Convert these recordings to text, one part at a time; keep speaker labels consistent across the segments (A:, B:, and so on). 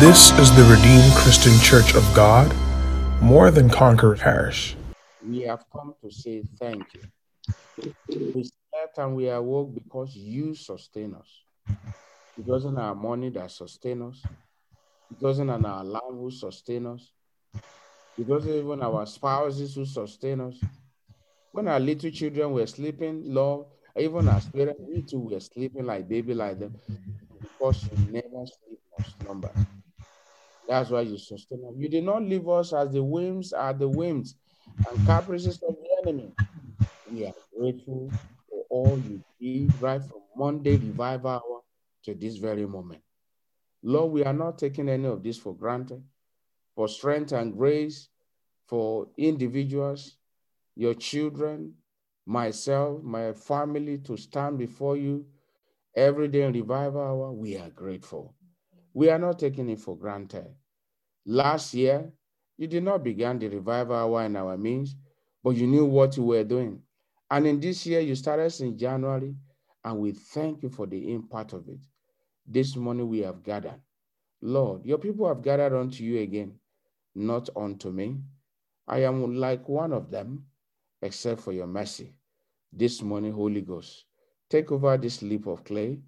A: This is the Redeemed Christian Church of God, more than Conqueror Parish.
B: We have come to say thank you. We slept and we awoke because you sustain us. It wasn't our money that sustained us. It wasn't our alarm who sustained us. It wasn't even our spouses who sustain us. When our little children were sleeping, Lord, even as parents, we too were sleeping like baby like them because you never sleep nor slumber. That's why you sustain us. You did not leave us as the whims are the whims and caprices of the enemy. We are grateful for all you did right from Monday revival hour to this very moment. Lord, we are not taking any of this for granted. For strength and grace for individuals, your children, myself, my family to stand before you every day in revival hour, we are grateful. We are not taking it for granted. Last year, you did not begin the revival hour in our means, but you knew what you were doing. And in this year, you started in January, and we thank you for the impact of it. This morning we have gathered. Lord, your people have gathered unto you again, not unto me. I am like one of them, except for your mercy. This morning, Holy Ghost, take over this leap of clay,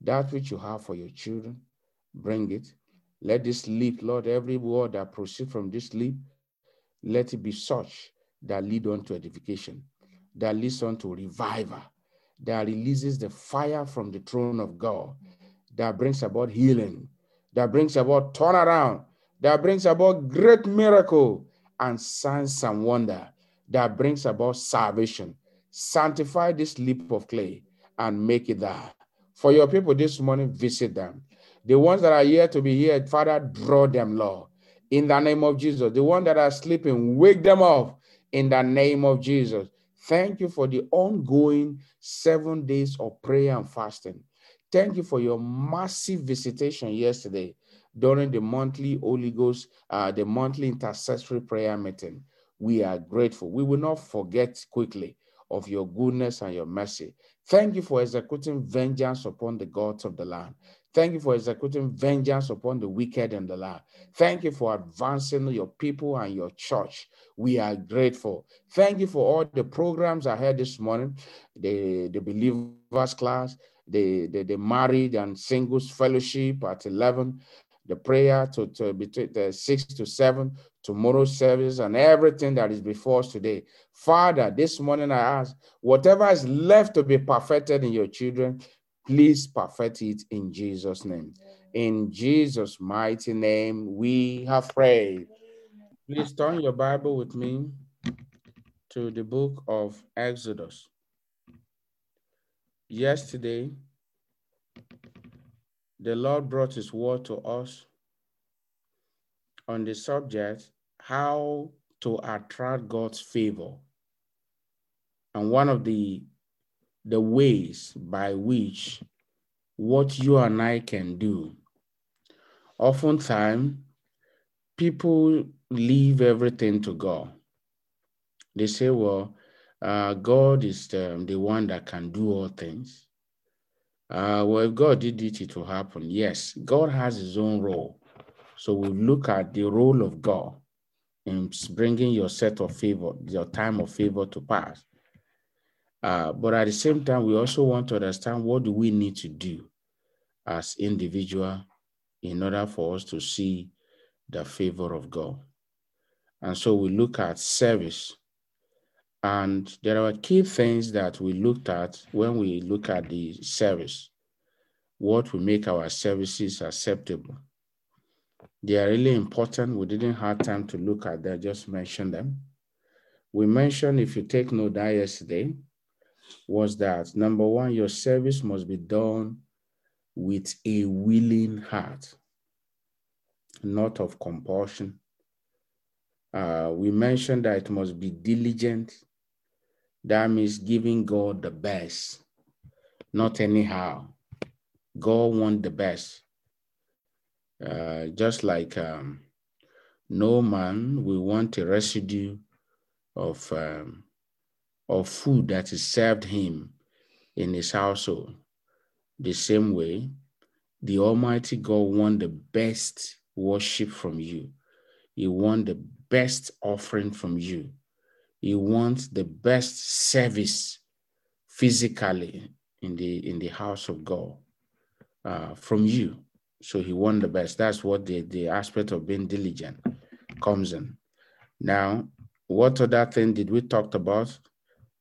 B: that which you have for your children, bring it let this leap, Lord, every word that proceeds from this leap, let it be such that lead on to edification, that leads on to revival, that releases the fire from the throne of God, that brings about healing, that brings about turnaround, that brings about great miracle and signs and wonder, that brings about salvation. Sanctify this leap of clay and make it that. For your people this morning, visit them. The ones that are here to be here, Father, draw them, Lord. In the name of Jesus. The ones that are sleeping, wake them up in the name of Jesus. Thank you for the ongoing seven days of prayer and fasting. Thank you for your massive visitation yesterday during the monthly Holy Ghost, uh, the monthly intercessory prayer meeting. We are grateful. We will not forget quickly of your goodness and your mercy. Thank you for executing vengeance upon the gods of the land. Thank you for executing vengeance upon the wicked and the land. Thank you for advancing your people and your church. We are grateful. Thank you for all the programs I had this morning, the, the believers class, the, the, the married and singles fellowship at 11, the prayer to, to between the 6 to 7, tomorrow's service, and everything that is before us today. Father, this morning I ask, whatever is left to be perfected in your children, Please perfect it in Jesus' name. In Jesus' mighty name, we have prayed. Please turn your Bible with me to the book of Exodus. Yesterday, the Lord brought his word to us on the subject how to attract God's favor. And one of the the ways by which what you and I can do. Oftentimes, people leave everything to God. They say, well, uh, God is the, the, one that can do all things. Uh, well, if God did it, it will happen. Yes, God has his own role. So we look at the role of God in bringing your set of favor, your time of favor to pass. Uh, but at the same time, we also want to understand what do we need to do as individual in order for us to see the favor of God. And so we look at service. And there are key things that we looked at when we look at the service. What will make our services acceptable? They are really important. We didn't have time to look at them, just mention them. We mentioned, if you take note that yesterday, was that number one, your service must be done with a willing heart, not of compulsion. Uh, we mentioned that it must be diligent. That means giving God the best, not anyhow. God wants the best. Uh, just like um, no man will want a residue of um, of food that is served him in his household. The same way, the Almighty God wants the best worship from you. He wants the best offering from you. He wants the best service physically in the in the house of God uh, from you. So he wants the best. That's what the, the aspect of being diligent comes in. Now, what other thing did we talk about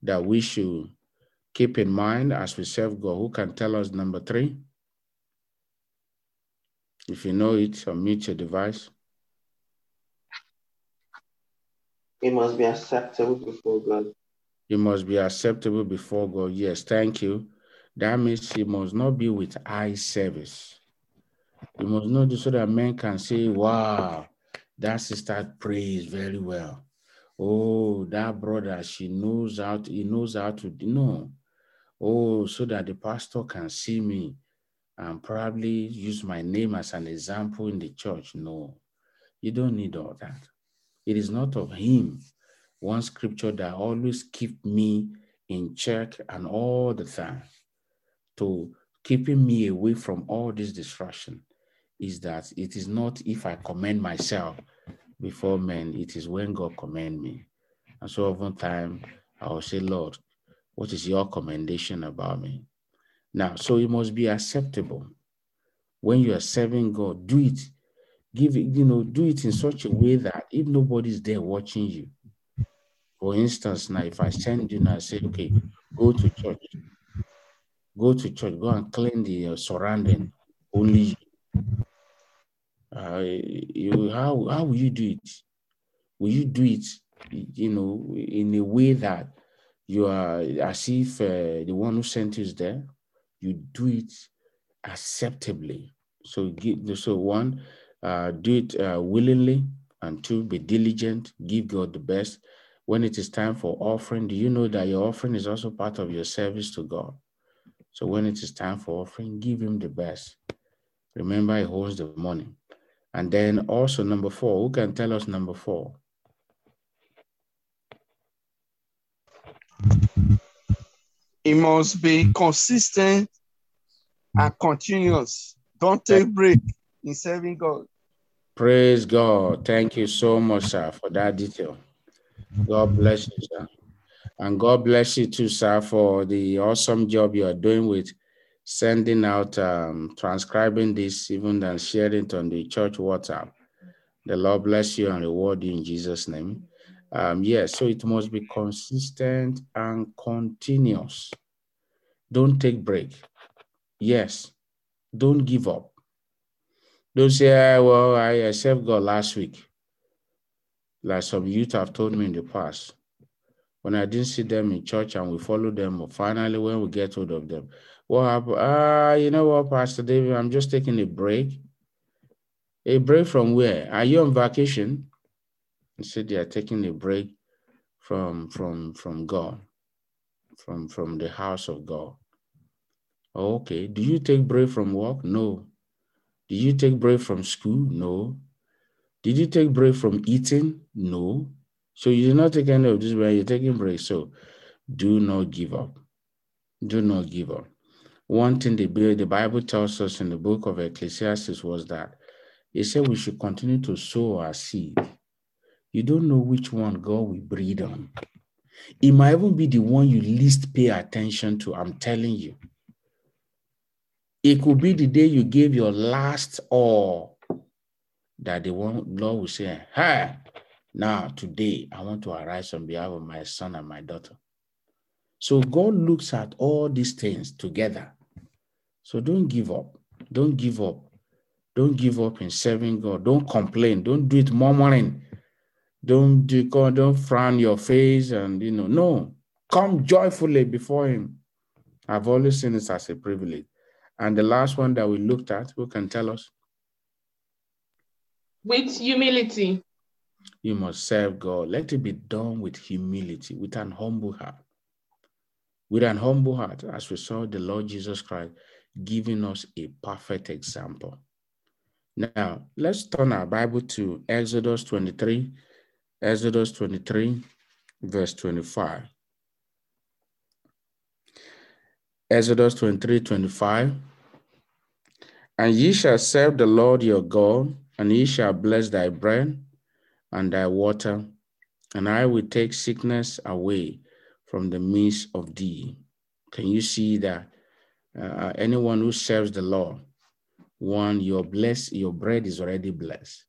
B: that we should keep in mind as we serve God? Who can tell us number three? If you know it, unmute your device.
C: It must be acceptable before God.
B: It must be acceptable before God. Yes, thank you. That means he must not be with eye service. You must not do so that men can say, wow, that sister prays very well. Oh, that brother, she knows how to, he knows how to know. Oh, so that the pastor can see me and probably use my name as an example in the church. No, you don't need all that. It is not of him. One scripture that always keep me in check and all the time to keeping me away from all this distraction is that it is not if I commend myself before men, it is when God commend me. And so oftentimes I will say, Lord, what is your commendation about me? Now, so it must be acceptable. When you are serving God, do it. Give it, you know, do it in such a way that if nobody's there watching you, for instance, now if I send you now, I say, okay, go to church, go to church, go and clean the uh, surrounding, only you, how, how will you do it? Will you do it, you know, in a way that you are as if uh, the one who sent you is there? You do it acceptably. So, give, so one, uh, do it uh, willingly, and two, be diligent, give God the best. When it is time for offering, do you know that your offering is also part of your service to God? So when it is time for offering, give him the best. Remember, he holds the money. And then also number four, who can tell us number four?
D: It must be consistent and continuous. Don't take break in serving God.
B: Praise God. Thank you so much, sir, for that detail. God bless you, sir. And God bless you too, sir, for the awesome job you are doing with sending out, um, transcribing this, even and sharing it on the church WhatsApp. The Lord bless you and reward you in Jesus' name. Um, yes, yeah, so it must be consistent and continuous. Don't take break. Yes, don't give up. Don't say, ah, well, I accept God last week. Like some youth have told me in the past. When I didn't see them in church and we followed them, finally, when we get hold of them, what happened? Ah, uh, you know what, Pastor David, I'm just taking a break. A break from where? Are you on vacation? He said they are taking a break from from from God, from from the house of God. Okay. Do you take break from work? No. Did you take break from school? No. Did you take break from eating? No. So you did not take any of this when you're taking break. So do not give up. Do not give up. One thing the, the Bible tells us in the book of Ecclesiastes was that it said we should continue to sow our seed. You don't know which one God will breed on. It might even be the one you least pay attention to. I'm telling you. It could be the day you gave your last all that the one Lord will say, Hey, now today I want to arise on behalf of my son and my daughter. So God looks at all these things together so don't give up. Don't give up. Don't give up in serving God. Don't complain. Don't do it murmuring. Don't do God, don't frown your face and you know, no. Come joyfully before him. I've always seen this as a privilege. And the last one that we looked at, who can tell us?
E: With humility.
B: You must serve God. Let it be done with humility, with an humble heart. With an humble heart, as we saw the Lord Jesus Christ giving us a perfect example. Now, let's turn our Bible to Exodus 23, Exodus 23, verse 25. Exodus 23, 25. And ye shall serve the Lord your God, and he shall bless thy bread and thy water, and I will take sickness away from the midst of thee. Can you see that uh, anyone who serves the Lord, one, your bless, your bread is already blessed.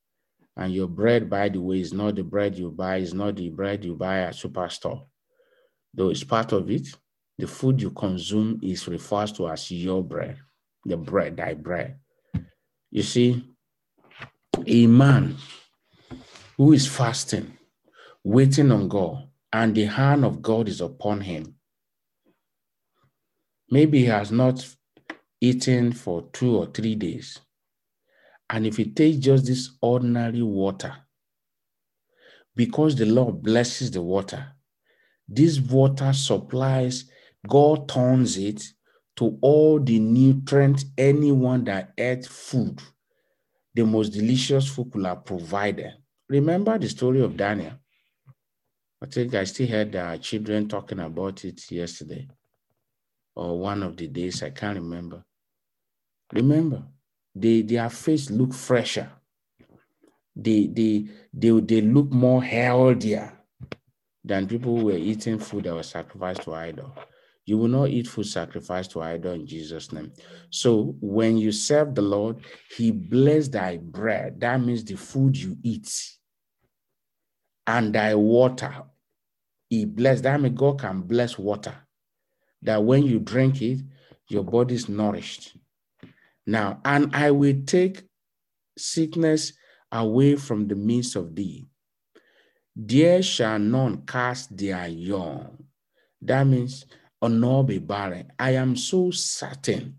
B: And your bread, by the way, is not the bread you buy, is not the bread you buy at superstore. Though it's part of it, the food you consume is referred to as your bread, the bread, thy bread. You see, a man who is fasting, waiting on God, and the hand of God is upon him. Maybe he has not eaten for two or three days. And if he takes just this ordinary water, because the Lord blesses the water, this water supplies, God turns it to all the nutrients anyone that ate food, the most delicious food could have provided. Remember the story of Daniel. I think I still heard our uh, children talking about it yesterday or one of the days, I can't remember. Remember, they, their face look fresher. They, they, they, they look more healthier than people who were eating food that was sacrificed to idol. You will not eat food sacrificed to idol in Jesus' name. So when you serve the Lord, He bless thy bread. That means the food you eat and thy water. He bless. That means God can bless water. That when you drink it, your body is nourished. Now, and I will take sickness away from the midst of thee. There shall none cast their young. That means, or nor be barren. I am so certain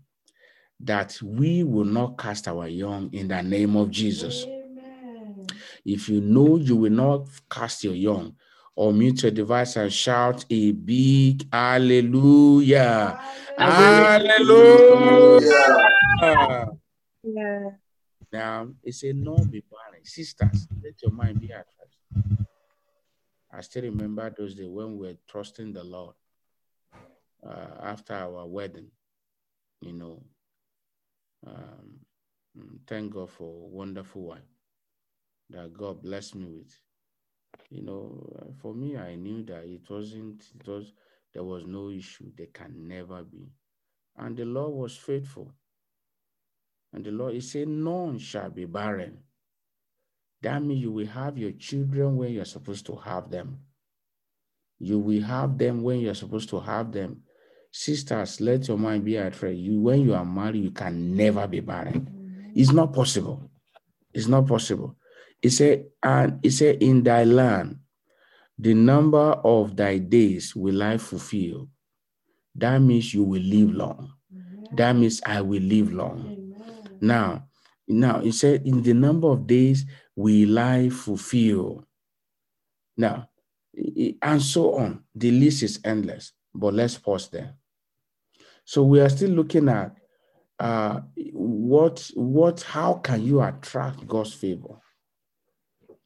B: that we will not cast our young in the name of Jesus. Amen. If you know you will not cast your young, or mute your device and shout a big hallelujah. Hallelujah. hallelujah. Yeah. Now, it's a no be barren. Sisters, let your mind be at rest. I still remember those days when we were trusting the Lord uh, after our wedding, you know. Um, thank God for a wonderful wife that God blessed me with. You know, uh, for me, I knew that it wasn't, it was, there was no issue. There can never be. And the Lord was faithful. And the Lord, He said, None shall be barren. That means you will have your children when you're supposed to have them. You will have them when you're supposed to have them. Sisters, let your mind be at rest. You, when you are married, you can never be barren. It's not possible. It's not possible. It said, and it said, in thy land, the number of thy days will I fulfill. That means you will live long. That means I will live long. Now, now it said, in the number of days will I fulfill. Now, and so on. The list is endless, but let's pause there. So we are still looking at uh, what, what, how can you attract God's favor?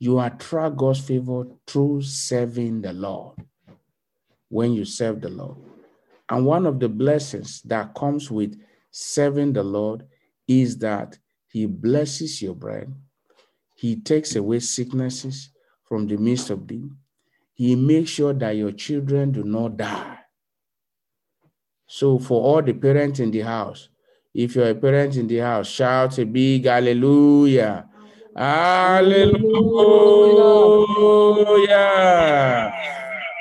B: You attract God's favor through serving the Lord when you serve the Lord. And one of the blessings that comes with serving the Lord is that He blesses your bread, He takes away sicknesses from the midst of thee, He makes sure that your children do not die. So, for all the parents in the house, if you're a parent in the house, shout a big hallelujah. Hallelujah.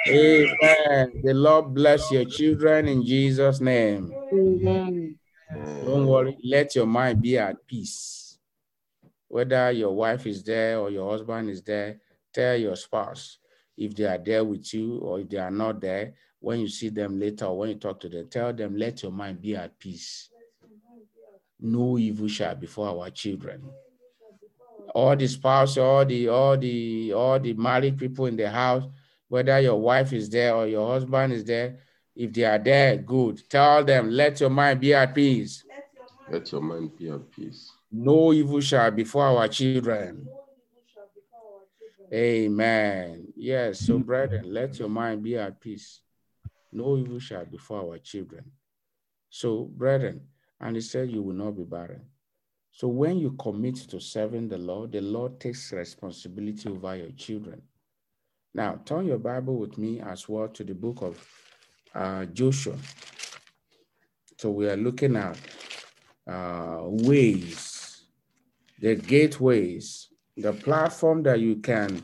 B: Amen. The Lord bless your children in Jesus' name. Amen. Don't worry, let your mind be at peace. Whether your wife is there or your husband is there, tell your spouse if they are there with you or if they are not there. When you see them later or when you talk to them, tell them, let your mind be at peace. No evil shall befall our children all the spouse, all the all the all the married people in the house, whether your wife is there or your husband is there, if they are there, good. Tell them, let your mind be at peace.
E: Let your mind be at peace.
B: No evil shall befall our children. Amen. Yes, so brethren, let your mind be at peace. No evil shall befall our children. So, brethren, and he said, You will not be barren. So when you commit to serving the Lord, the Lord takes responsibility over your children. Now, turn your Bible with me as well to the book of uh, Joshua. So we are looking at uh, ways, the gateways, the platform that you can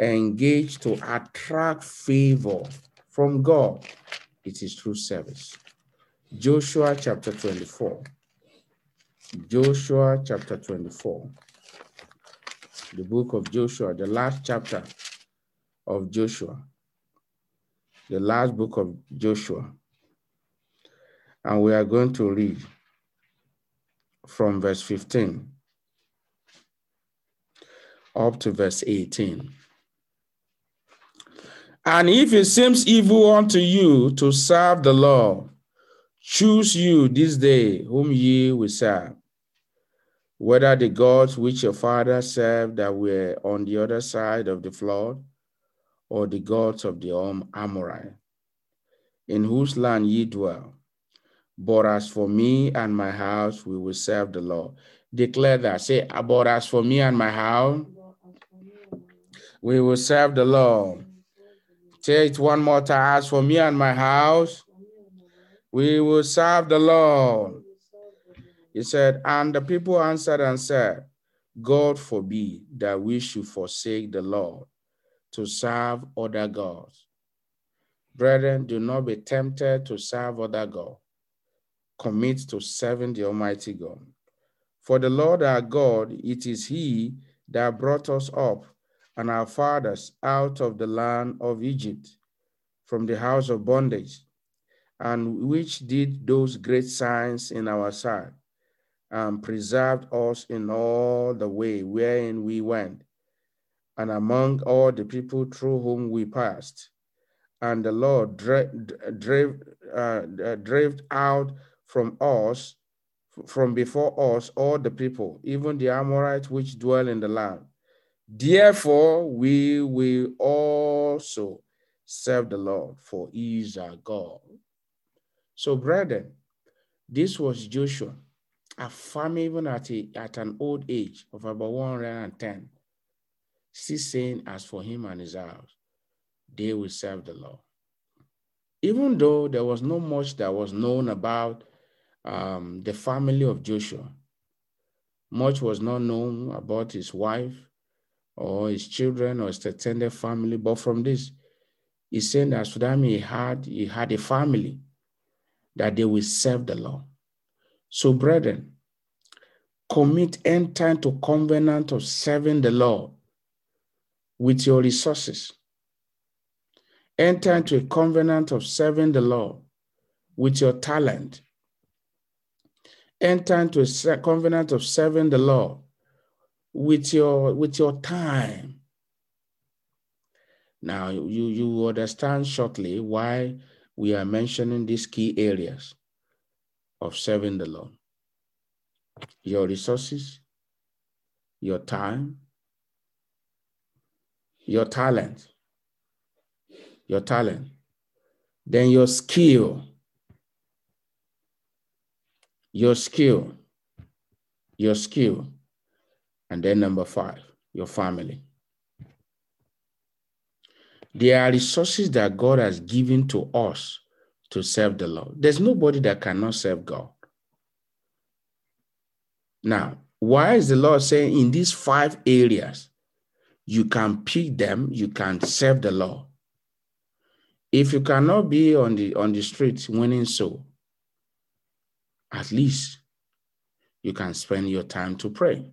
B: engage to attract favor from God. It is through service. Joshua chapter 24. Joshua chapter 24. The book of Joshua, the last chapter of Joshua. The last book of Joshua. And we are going to read from verse 15 up to verse 18. And if it seems evil unto you to serve the Lord, choose you this day whom ye will serve, whether the gods which your father served that were on the other side of the flood, or the gods of the Amorite, in whose land ye dwell. But as for me and my house, we will serve the Lord. Declare that. Say, but as for me and my house, we will serve the Lord. Say it one more time. As for me and my house, we will serve the Lord. He said, and the people answered and said, God forbid that we should forsake the Lord to serve other gods. Brethren, do not be tempted to serve other gods. Commit to serving the Almighty God. For the Lord our God, it is He that brought us up and our fathers out of the land of Egypt from the house of bondage, and which did those great signs in our sight, and preserved us in all the way wherein we went, and among all the people through whom we passed. And the Lord drave, uh, drave out from us, from before us, all the people, even the Amorites which dwell in the land. Therefore, we will also serve the Lord, for he is our God. So, brethren, this was Joshua, a farmer even at, a, at an old age of about 110, still saying, As for him and his house, they will serve the Lord. Even though there was not much that was known about um, the family of Joshua, much was not known about his wife or his children or his extended family. But from this, he's saying that Sudan he had he had a family that they will serve the Lord. So, brethren, commit enter to covenant of serving the Lord with your resources. Enter into a covenant of serving the Lord with your talent. Enter into a covenant of serving the Lord with your with your time. Now you you understand shortly why we are mentioning these key areas of serving the Lord. Your resources, your time, your talent, your talent, then your skill, your skill, your skill, and then number five, your family. There are resources that God has given to us to serve the Lord. There's nobody that cannot serve God. Now, why is the Lord saying in these five areas, you can pick them, you can serve the Lord? If you cannot be on the on the streets winning soul, at least you can spend your time to pray.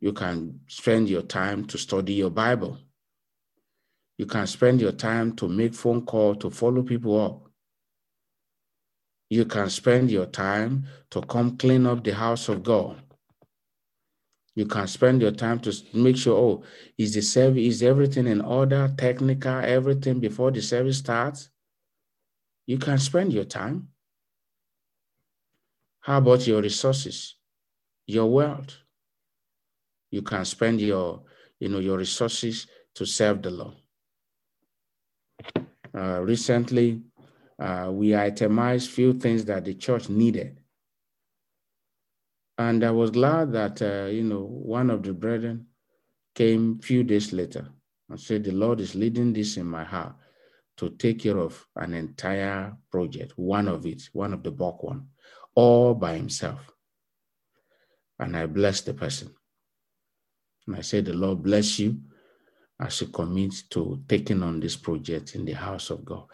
B: You can spend your time to study your Bible. You can spend your time to make phone call to follow people up. You can spend your time to come clean up the house of God. You can spend your time to make sure, oh, is the service, is everything in order, technical, everything before the service starts? You can spend your time. How about your resources, your wealth? you can spend your, you know, your resources to serve the Lord. Uh, recently, uh, we itemized few things that the church needed. And I was glad that, uh, you know, one of the brethren came few days later and said, The Lord is leading this in my heart to take care of an entire project, one of it, one of the bulk one, all by himself. And I blessed the person. And I said, The Lord bless you as you commit to taking on this project in the house of God.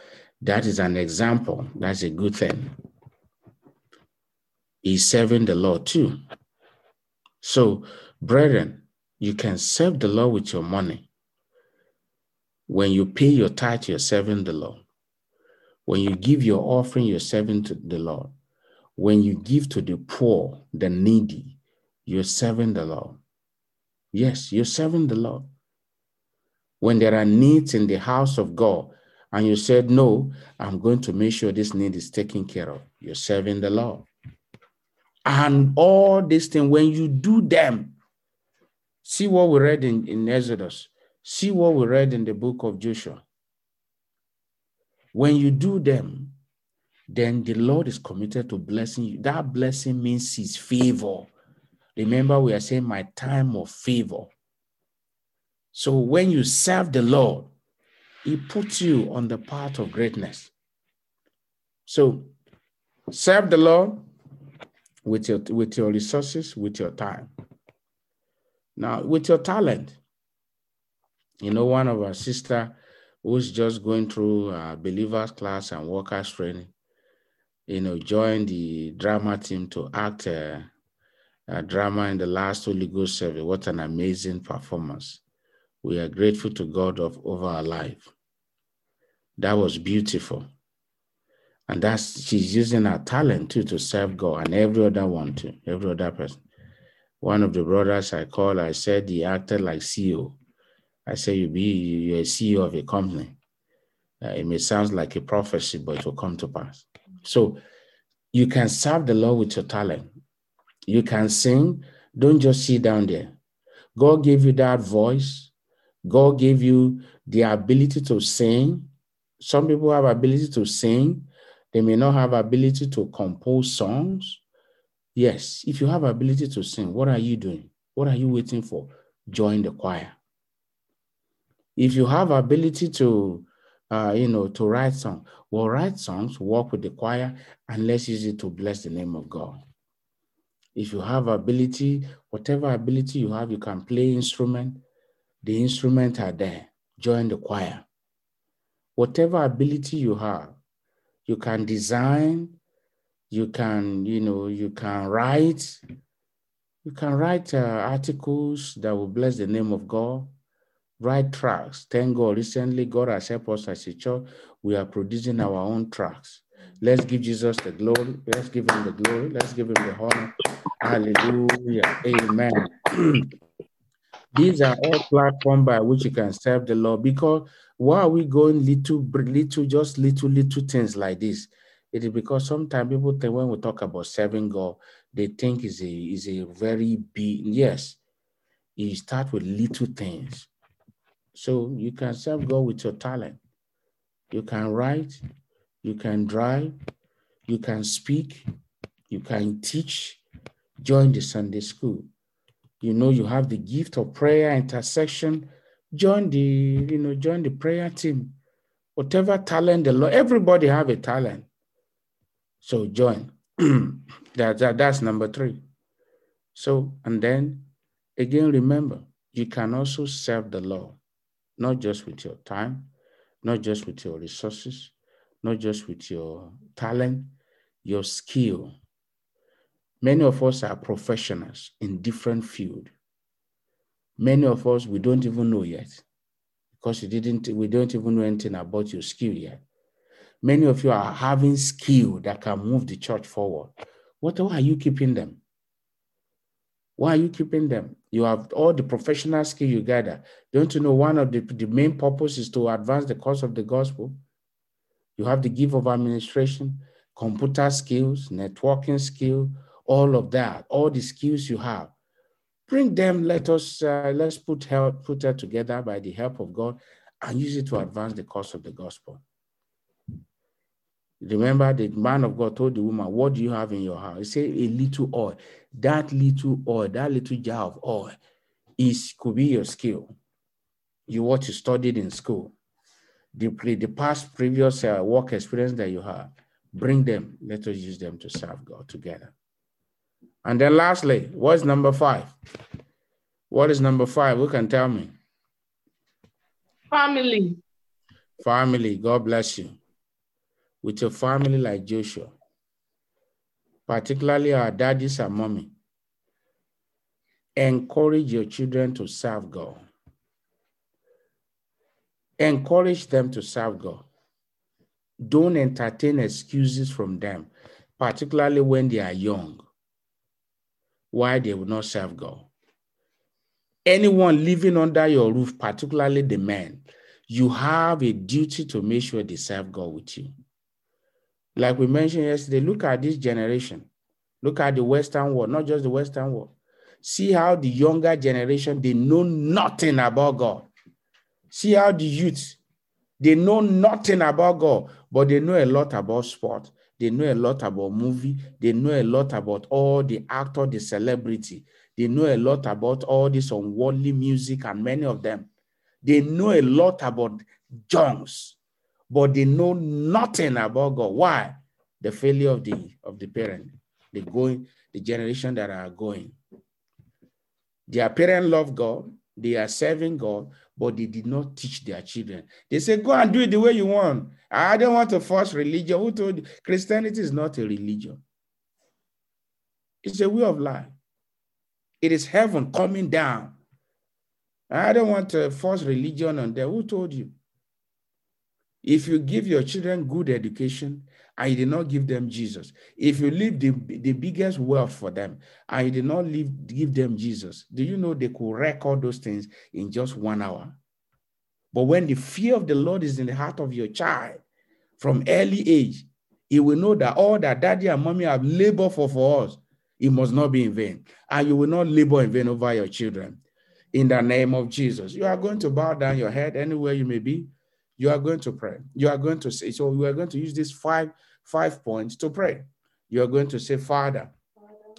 B: That is an example. That's a good thing. He's serving the Lord too. So, brethren, you can serve the Lord with your money. When you pay your tithe, you're serving the Lord. When you give your offering, you're serving to the Lord. When you give to the poor, the needy, you're serving the Lord. Yes, you're serving the Lord. When there are needs in the house of God, and you said, No, I'm going to make sure this need is taken care of, you're serving the Lord. And all these things, when you do them, see what we read in, in Exodus, see what we read in the book of Joshua. When you do them, then the Lord is committed to blessing you. That blessing means his favor. Remember, we are saying my time of favor. So when you serve the Lord, he puts you on the path of greatness. So serve the Lord with your with your resources, with your time. Now, with your talent, you know, one of our sister who's just going through a believers class and workers training, you know, joined the drama team to act a, a drama in the last Holy Ghost service. What an amazing performance. We are grateful to God of over our life. That was beautiful. And that's she's using her talent too to serve God and every other one too, every other person. One of the brothers I called, I said he acted like CEO. I said you be you're a CEO of a company. Uh, it may sound like a prophecy, but it will come to pass. So you can serve the Lord with your talent. You can sing. Don't just sit down there. God gave you that voice. God gave you the ability to sing. Some people have ability to sing. They may not have ability to compose songs. Yes, if you have ability to sing, what are you doing? What are you waiting for? Join the choir. If you have ability to, uh, you know, to write songs, well, write songs, work with the choir, and let's use it to bless the name of God. If you have ability, whatever ability you have, you can play instrument. The instruments are there. Join the choir. Whatever ability you have, you can design, you can, you know, you can write, you can write uh, articles that will bless the name of God, write tracks. Thank God, recently God has helped us as a church. We are producing our own tracks. Let's give Jesus the glory. Let's give him the glory. Let's give him the honor. Hallelujah. Amen. These are all platforms by which you can serve the Lord because why are we going little, little, just little, little things like this? It is because sometimes people think when we talk about serving God, they think is a is a very big yes. You start with little things. So you can serve God with your talent. You can write, you can drive, you can speak, you can teach, join the Sunday school. You know, you have the gift of prayer, intercession, join the, you know, join the prayer team. Whatever talent the Lord, everybody have a talent. So join. that, that, that's number three. So, and then again, remember, you can also serve the Lord, not just with your time, not just with your resources, not just with your talent, your skill. Many of us are professionals in different field. Many of us we don't even know yet because you didn't. We don't even know anything about your skill yet. Many of you are having skill that can move the church forward. What why are you keeping them? Why are you keeping them? You have all the professional skill you gather. Don't you know one of the, the main purpose is to advance the cause of the gospel? You have the gift of administration, computer skills, networking skill, all of that, all the skills you have. Bring them, let us uh, let's put help, put that together by the help of God and use it to advance the cause of the gospel. Remember, the man of God told the woman, What do you have in your house? He said, A little oil. That little oil, that little jar of oil, is could be your skill. You what you studied in school. The, the past previous uh, work experience that you have, bring them. Let us use them to serve God together. And then lastly, what's number five? What is number five? Who can tell me?
F: Family.
B: Family. God bless you. With your family like Joshua, particularly our daddies and mommy, encourage your children to serve God. Encourage them to serve God. Don't entertain excuses from them, particularly when they are young, why they will not serve God. Anyone living under your roof, particularly the men, you have a duty to make sure they serve God with you. Like we mentioned yesterday, look at this generation. Look at the Western world, not just the Western world. See how the younger generation, they know nothing about God. See how the youth, they know nothing about God, but they know a lot about sport. They know a lot about movie. They know a lot about all the actor, the celebrity. They know a lot about all this unworldly music and many of them. They know a lot about junks, but they know nothing about God. Why? The failure of the of the parent, the going, the generation that are going. Their parents love God, they are serving God, but they did not teach their children. They say, go and do it the way you want. I don't want to force religion. Who told you? Christianity is not a religion? It's a way of life. It is heaven coming down. I don't want to force religion on them. Who told you? If you give your children good education you did not give them Jesus, if you leave the, the biggest wealth for them I did not leave, give them Jesus, do you know they could record those things in just one hour? But when the fear of the Lord is in the heart of your child from early age, he will know that all that daddy and mommy have labored for for us, it must not be in vain. And you will not labor in vain over your children. In the name of Jesus, you are going to bow down your head anywhere you may be. You are going to pray. You are going to say, so we are going to use these five, five points to pray. You are going to say, Father,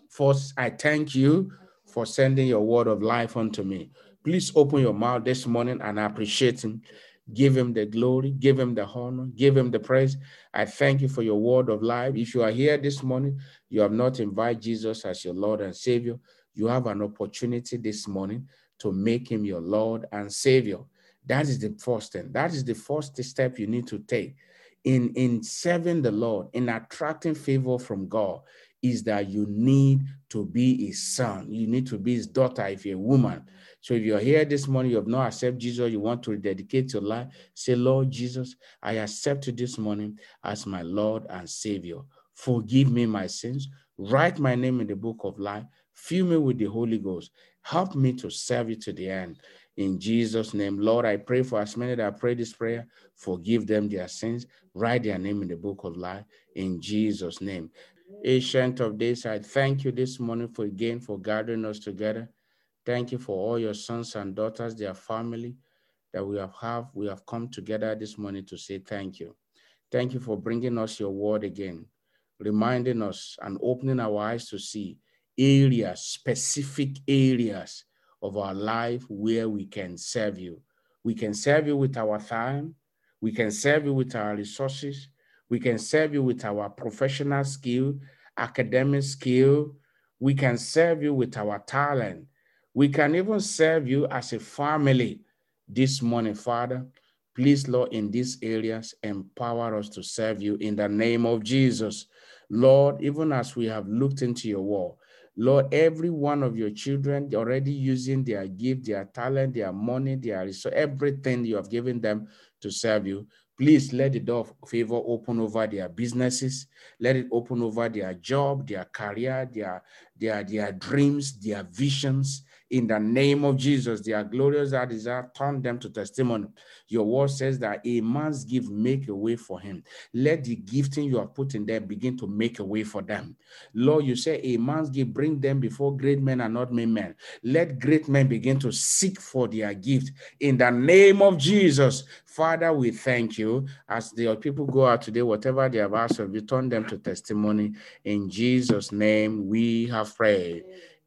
B: first, I thank you for sending your word of life unto me. Please open your mouth this morning and appreciate him. Give him the glory, give him the honor, give him the praise. I thank you for your word of life. If you are here this morning, you have not invited Jesus as your Lord and Savior, you have an opportunity this morning to make him your Lord and Savior. That is the first thing. That is the first step you need to take in, in serving the Lord, in attracting favor from God, is that you need to be his son. You need to be his daughter if you're a woman. So if you're here this morning, you have not accepted Jesus, you want to dedicate your life, say, Lord Jesus, I accept you this morning as my Lord and Savior. Forgive me my sins. Write my name in the book of life. Fill me with the Holy Ghost. Help me to serve you to the end. In Jesus' name, Lord, I pray for as many that pray this prayer, forgive them their sins, write their name in the book of life. In Jesus' name. Ancient of days, I thank you this morning for again for gathering us together. Thank you for all your sons and daughters, their family that we have have. We have come together this morning to say thank you. Thank you for bringing us your word again, reminding us and opening our eyes to see areas, specific areas of our life where we can serve you. We can serve you with our time. We can serve you with our resources. We can serve you with our professional skill, academic skill. We can serve you with our talent. We can even serve you as a family this morning, Father. Please, Lord, in these areas, empower us to serve you in the name of Jesus. Lord, even as we have looked into your word, Lord, every one of your children already using their gift, their talent, their money, their resource, everything you have given them to serve you. Please let the door of favor open over their businesses. Let it open over their job, their career, their, their, their dreams, their visions. In the name of Jesus, their glorious desire, turn them to testimony. Your word says that a man's gift make a way for him. Let the gifting you have put in them begin to make a way for them. Lord, you say a man's gift bring them before great men and not men. Let great men begin to seek for their gift. In the name of Jesus, Father, we thank you as the people go out today, whatever they have asked of you, turn them to testimony. In Jesus' name, we have prayed.